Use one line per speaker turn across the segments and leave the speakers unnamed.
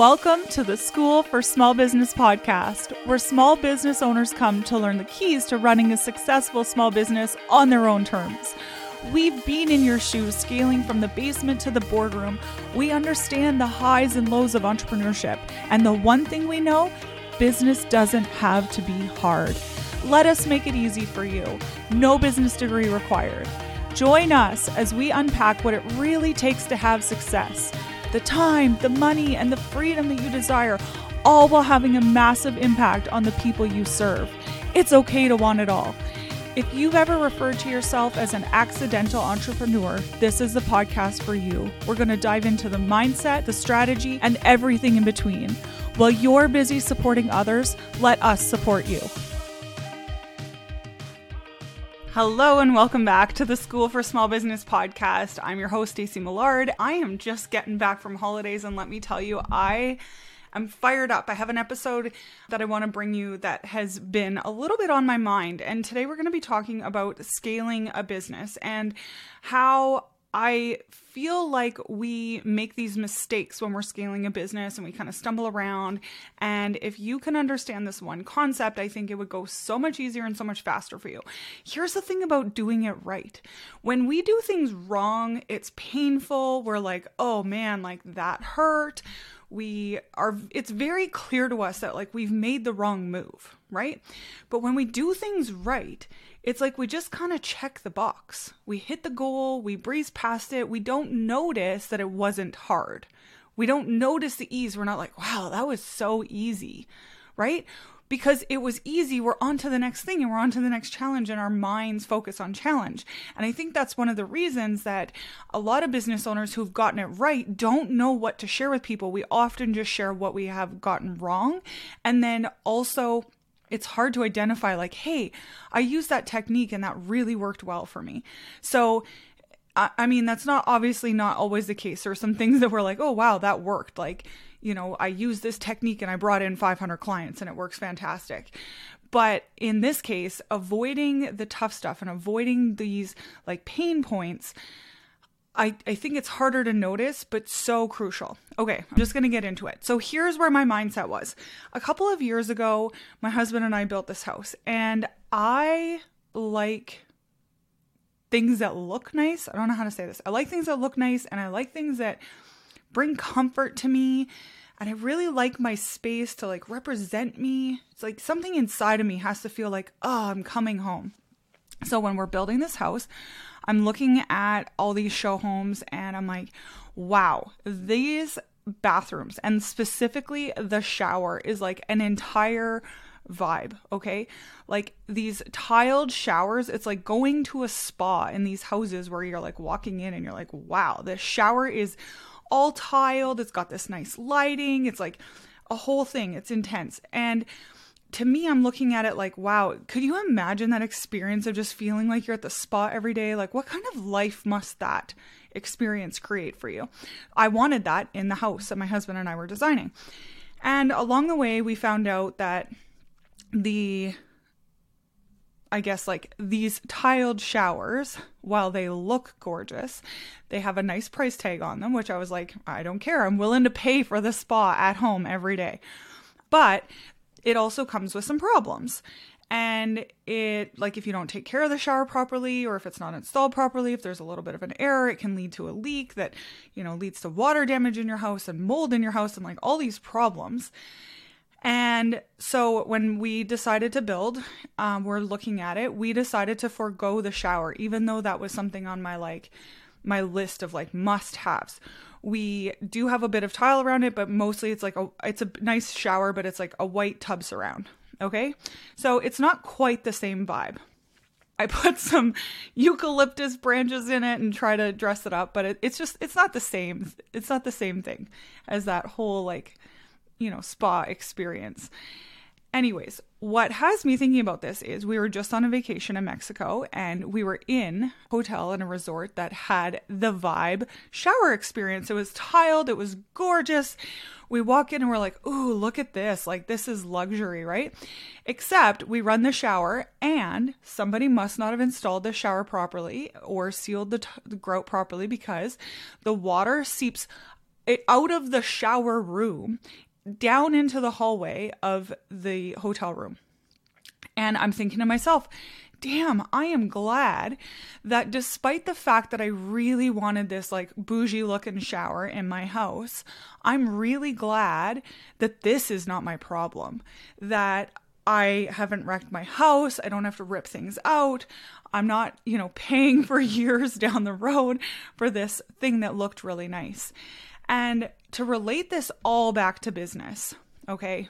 Welcome to the School for Small Business podcast, where small business owners come to learn the keys to running a successful small business on their own terms. We've been in your shoes, scaling from the basement to the boardroom. We understand the highs and lows of entrepreneurship. And the one thing we know business doesn't have to be hard. Let us make it easy for you. No business degree required. Join us as we unpack what it really takes to have success the time, the money, and the freedom that you desire, all while having a massive impact on the people you serve. It's okay to want it all. If you've ever referred to yourself as an accidental entrepreneur, this is the podcast for you. We're going to dive into the mindset, the strategy, and everything in between. While you're busy supporting others, let us support you. Hello and welcome back to the School for Small Business podcast. I'm your host, Staci Millard. I am just getting back from holidays, and let me tell you, I am fired up. I have an episode that I want to bring you that has been a little bit on my mind. And today we're going to be talking about scaling a business and how I feel like we make these mistakes when we're scaling a business and we kind of stumble around. And if you can understand this one concept, I think it would go so much easier and so much faster for you. Here's the thing about doing it right when we do things wrong, it's painful. We're like, oh man, like that hurt. We are, it's very clear to us that like we've made the wrong move, right? But when we do things right, it's like we just kind of check the box. We hit the goal, we breeze past it, we don't notice that it wasn't hard. We don't notice the ease. We're not like, wow, that was so easy, right? Because it was easy, we're on to the next thing and we're on to the next challenge, and our minds focus on challenge. And I think that's one of the reasons that a lot of business owners who've gotten it right don't know what to share with people. We often just share what we have gotten wrong. And then also, it's hard to identify like hey i used that technique and that really worked well for me so I, mean that's not obviously not always the case there are some things that were like oh wow that worked like you know i use this technique and i brought in 500 clients and it works fantastic but in this case avoiding the tough stuff and avoiding these like pain points I, I think it's harder to notice, but so crucial. Okay, I'm just to get into it. So here's where my mindset was. A couple of years ago, my husband and I built this house, and I like things that look nice. I don't know how to say this. I like things that look nice, and I like things that bring comfort to me. And I really like my space to like represent me. It's like something inside of me has to feel like, oh, I'm coming home. So when we're building this house, I'm looking at all these show homes and I'm like, wow, these bathrooms and specifically the shower is like an entire vibe, okay? Like these tiled showers, it's like going to a spa in these houses where you're like walking in and you're like, wow, the shower is all tiled, it's got this nice lighting, it's like a whole thing, it's intense. And to me, I'm looking at it like, wow, could you imagine that experience of just feeling like you're at the spa every day? Like, what kind of life must that experience create for you? I wanted that in the house that my husband and I were designing. And along the way, we found out that the, I guess, like these tiled showers, while they look gorgeous, they have a nice price tag on them, which I was like, I don't care. I'm willing to pay for the spa at home every day. But it also comes with some problems. And it, like, if you don't take care of the shower properly, or if it's not installed properly, if there's a little bit of an error, it can lead to a leak that, you know, leads to water damage in your house and mold in your house and like all these problems. And so when we decided to build, um, we're looking at it, we decided to forego the shower, even though that was something on my like, my list of like must haves. We do have a bit of tile around it, but mostly it's like a it's a nice shower, but it's like a white tub surround. Okay? So it's not quite the same vibe. I put some eucalyptus branches in it and try to dress it up, but it, it's just it's not the same. It's not the same thing as that whole like, you know, spa experience. Anyways, what has me thinking about this is we were just on a vacation in Mexico and we were in a hotel in a resort that had the vibe shower experience. It was tiled, it was gorgeous. We walk in and we're like, "Ooh, look at this. Like this is luxury, right?" Except we run the shower and somebody must not have installed the shower properly or sealed the, t- the grout properly because the water seeps eh, out of the shower room down into the hallway of the hotel room. And I'm thinking to myself, damn, I am glad that despite the fact that I really wanted this like bougie looking shower in my house, I'm really glad that this is not my problem. That I haven't wrecked my house. I don't have to rip things out. I'm not, you know, paying for years down the road for this thing that looked really nice. And to relate this all back to business, okay?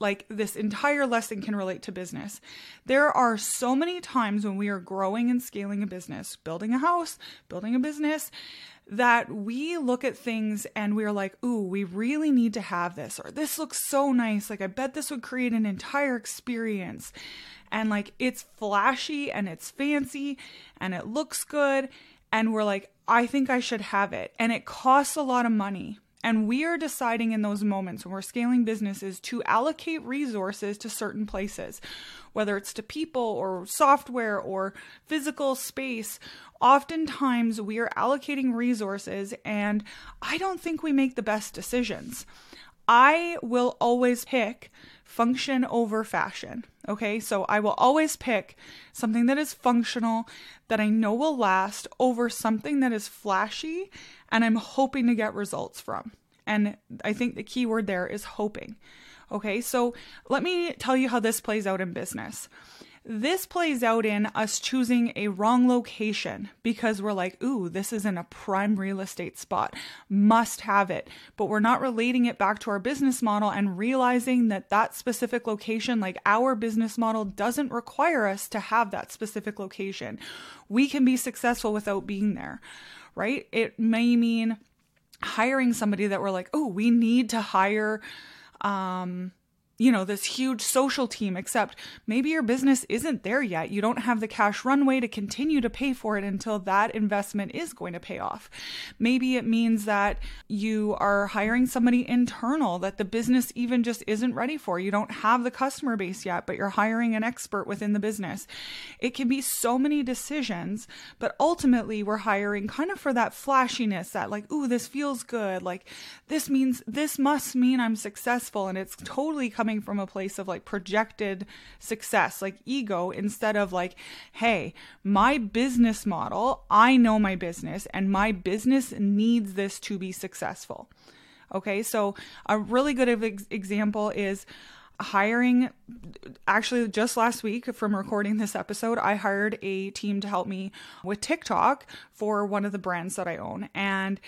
Like this entire lesson can relate to business. There are so many times when we are growing and scaling a business, building a house, building a business, that we look at things and we're like, ooh, we really need to have this, or this looks so nice. Like, I bet this would create an entire experience. And like, it's flashy and it's fancy and it looks good. And we're like, I think I should have it. And it costs a lot of money. And we are deciding in those moments when we're scaling businesses to allocate resources to certain places, whether it's to people or software or physical space. Oftentimes, we are allocating resources, and I don't think we make the best decisions. I will always pick function over fashion. Okay, so I will always pick something that is functional, that I know will last, over something that is flashy and I'm hoping to get results from. And I think the key word there is hoping. Okay, so let me tell you how this plays out in business. This plays out in us choosing a wrong location because we're like, ooh, this is in a prime real estate spot, must have it. But we're not relating it back to our business model and realizing that that specific location, like our business model, doesn't require us to have that specific location. We can be successful without being there, right? It may mean hiring somebody that we're like, oh, we need to hire. Um, you know, this huge social team, except maybe your business isn't there yet. You don't have the cash runway to continue to pay for it until that investment is going to pay off. Maybe it means that you are hiring somebody internal that the business even just isn't ready for. You don't have the customer base yet, but you're hiring an expert within the business. It can be so many decisions, but ultimately we're hiring kind of for that flashiness that, like, ooh, this feels good. Like, this means, this must mean I'm successful. And it's totally coming coming from a place of like projected success, like ego, instead of like, hey, my business model, I know my business and my business needs this to be successful. Okay, so a really good example is hiring actually just last week from recording this episode i hired a team to help me with tiktok for one of the brands that i own and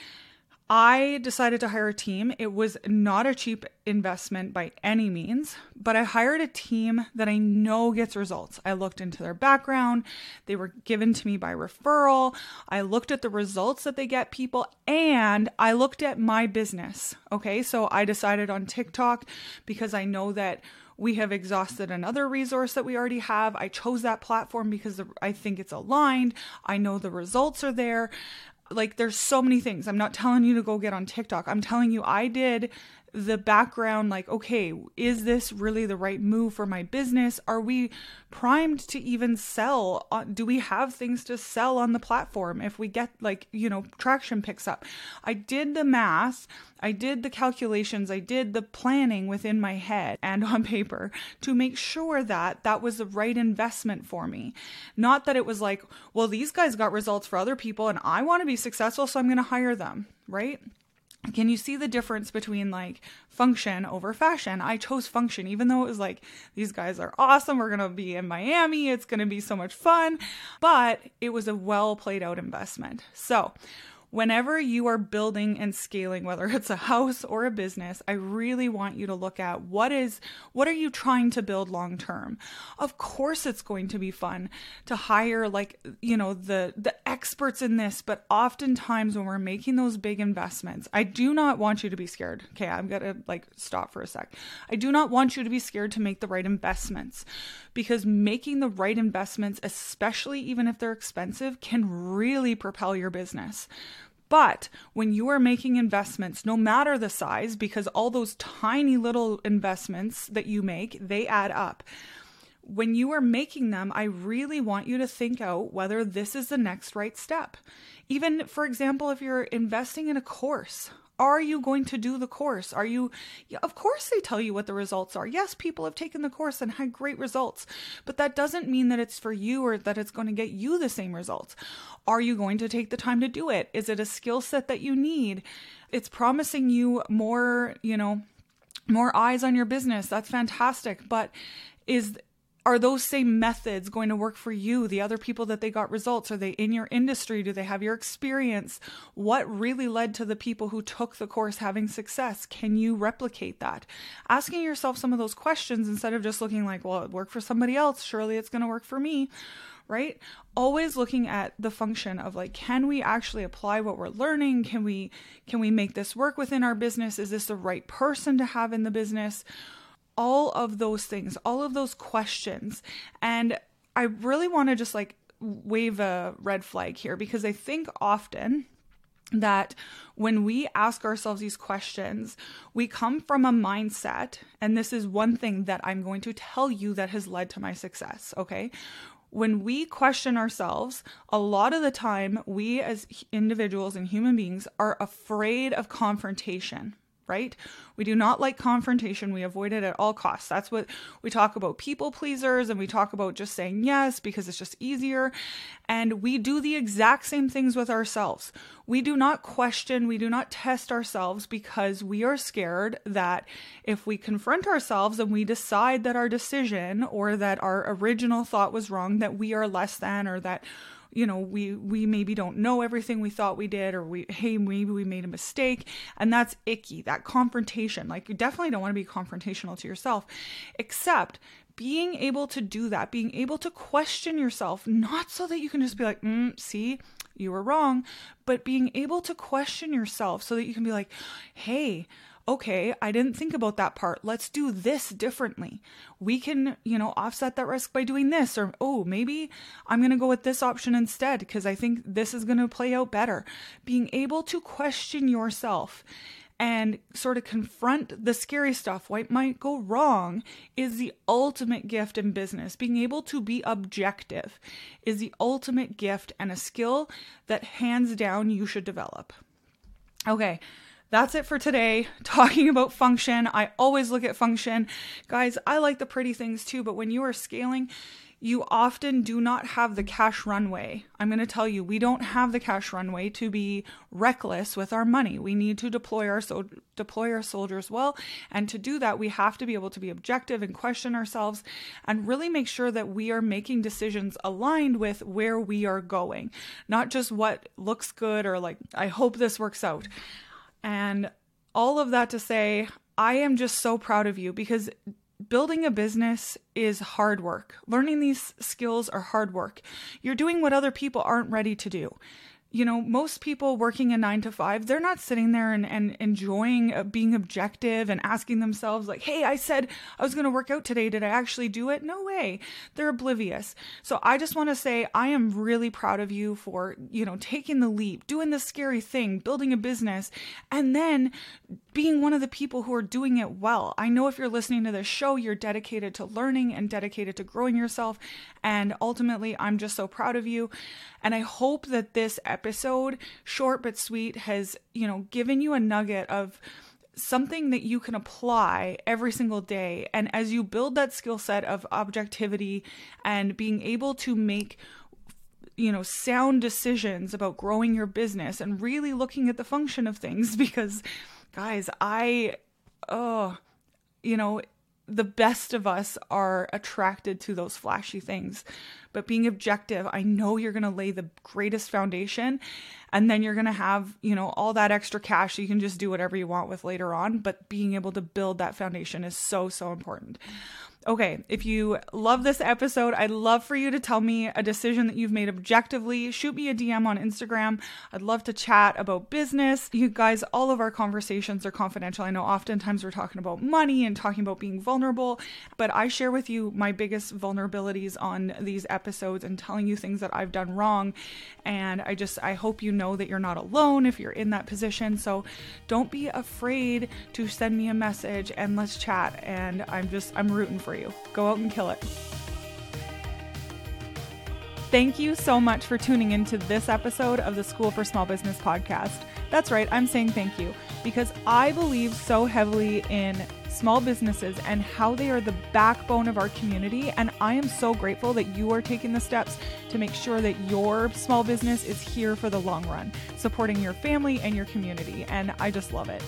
I decided to hire a team. It was not a cheap investment by any means, but I hired a team that I know gets results. I looked into their background, they were given to me by referral. I looked at the results that they get people, and I looked at my business. Okay, so I decided on TikTok because I know that we have exhausted another resource that we already have. I chose that platform because I think it's aligned. I know the results are there like there's so many things. I'm not telling you to go get on TikTok. I'm telling you I did the background like okay is this really the right move for my business? Are we primed to even sell? Uh, do we have things to sell on the platform if we get like you know traction picks up? I did the math i did the calculations i did the planning within my head and on paper to make sure that that was the right investment for me. Not that it was like well these guys got results for other people and i want to be successful so i'm going to hire them right can you see the difference between like function over fashion? I chose function, even though it was like, these guys are awesome. We're going to be in Miami. It's going to be so much fun. But it was a well played out investment. So, whenever you are building and scaling whether it's a house or a business i really want you to look at what is what are you trying to build long term? Of course it's going to be fun to hire like you know the the experts in this but oftentimes when we're making those big investments i do not want you to be scared. Okay i'm gonna like stop for a sec. I do not want you to be scared to make the right investments because making the right investments especially even if they're expensive can really propel your business but when you are making investments, no matter the size, because all those tiny little investments that you make, they add up. When you are making them, I really want you to think out whether this is the next right step. Even, for example, if you're investing in a course, Are you going to do the course? Are you, of course, they tell you what the results are. Yes, people have taken the course and had great results, but that doesn't mean that it's for you or that it's going to get you the same results. Are you going to take the time to do it? Is it a skill set that you need? It's promising you more, you know, more eyes on your business. That's fantastic. But is are those same methods going to work for you the other people that they got results? Are they in your industry? Do they have your experience? What really led to the people who took the course having success? Can you replicate that? Asking yourself some of those questions instead of just looking like well it worked for somebody else surely it's going to work for me right? Always looking at the function of like can we actually apply what we're learning? Can we can we make this work within our business? Is this the right person to have in the business all of those things all of those questions and i really want to just like wave a red flag here because i think often that when we ask ourselves these questions, we come from a mindset, and this is one thing that I'm going to tell you that has led to my success, okay? when we question ourselves, a lot of the time, we as individuals and human beings are afraid of confrontation right? We do not like confrontation. We avoid it at all costs. That's what we talk about people pleasers and we talk about just saying yes because it's just easier. And we do the exact same things with ourselves. We do not question, we do not test ourselves because we are scared that if we confront ourselves and we decide that our decision or that our original thought was wrong, that we are less than or that you know we we maybe don't know everything we thought we did or we hey maybe we made a mistake. And that's icky that confrontation. Like you definitely don't want to be confrontational to yourself except being able to do that being able to question yourself not so that you can just be like mm, see you were wrong but being able to question yourself so that you can be like hey okay, I didn't think about that part. Let's do this differently. We can, you know, offset that risk by doing this. Or, oh, maybe I'm going to go with this option instead because I think this is going to play out better. Being able to question yourself and sort of confront the scary stuff, what might go wrong, is the ultimate gift in business. Being able to be objective is the ultimate gift and a skill that hands down you should develop. Okay that's it for today. Talking about function. I always look at function. Guys, I like the pretty things too, but when you are scaling, you often do not have the cash runway. I'm going to tell you, we don't have the cash runway to be reckless with our money. We need to deploy our so- deploy our soldiers well, and to do that, we have to be able to be objective and question ourselves and really make sure that we are making decisions aligned with where we are going, not just what looks good or like I hope this works out. And all of that to say, I am just so proud of you because building a business is hard work. Learning these skills are hard work. You're doing what other people aren't ready to do you know, most people working a nine to five, they're not sitting there and, and enjoying uh, being objective and asking themselves, like, hey, I said I was going to work out today. Did I actually do it? No way. They're oblivious. So I just want to say, I am really proud of you for, you know, taking the leap, doing the scary thing, building a business, and then being one of the people who are doing it well. I know if you're listening to this show, you're dedicated to learning and dedicated to growing yourself. And ultimately, I'm just so proud of you. And I hope that this episode, short but sweet, has, you know, given you a nugget of something that you can apply every single day. And as you build that skill set of objectivity and being able to make you know, sound decisions about growing your business and really looking at the function of things because guys, I oh, you know, the best of us are attracted to those flashy things. But being objective, I know you're going to lay the greatest foundation and then you're going to have, you know, all that extra cash you can just do whatever you want with later on, but being able to build that foundation is so so important. Okay, if you love this episode, I'd love for you to tell me a decision that you've made objectively. Shoot me a DM on Instagram. I'd love to chat about business. You guys, all of our conversations are confidential. I know oftentimes we're talking about money and talking about being vulnerable, but I share with you my biggest vulnerabilities on these episodes and telling you things that I've done wrong. And I just, I hope you know that you're not alone if you're in that position. So don't be afraid to send me a message and let's chat. And I'm just, I'm rooting for for you. Go out and kill it. Thank you so much for tuning into this episode of the School for Small Business podcast. That's right, I'm saying thank you. because I believe so heavily in small businesses and how they are the backbone of our community. And I am so grateful that you are taking the steps to make sure that your small business is here for the long run, supporting your family and your community. And I just love it.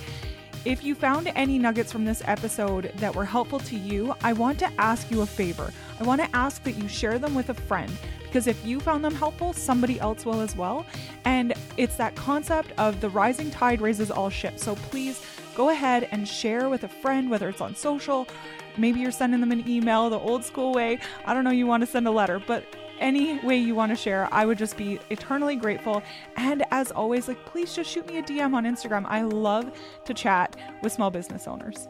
If you found any nuggets from this episode that were helpful to you, I want to ask you a favor. I want to ask that you share them with a friend because if you found them helpful, somebody else will as well. And it's that concept of the rising tide raises all ships. So please go ahead and share with a friend, whether it's on social, maybe you're sending them an email the old school way. I don't know, you want to send a letter, but any way you want to share, I would just be eternally grateful. And as always, like please just shoot me a DM on Instagram. I love to chat with small business owners.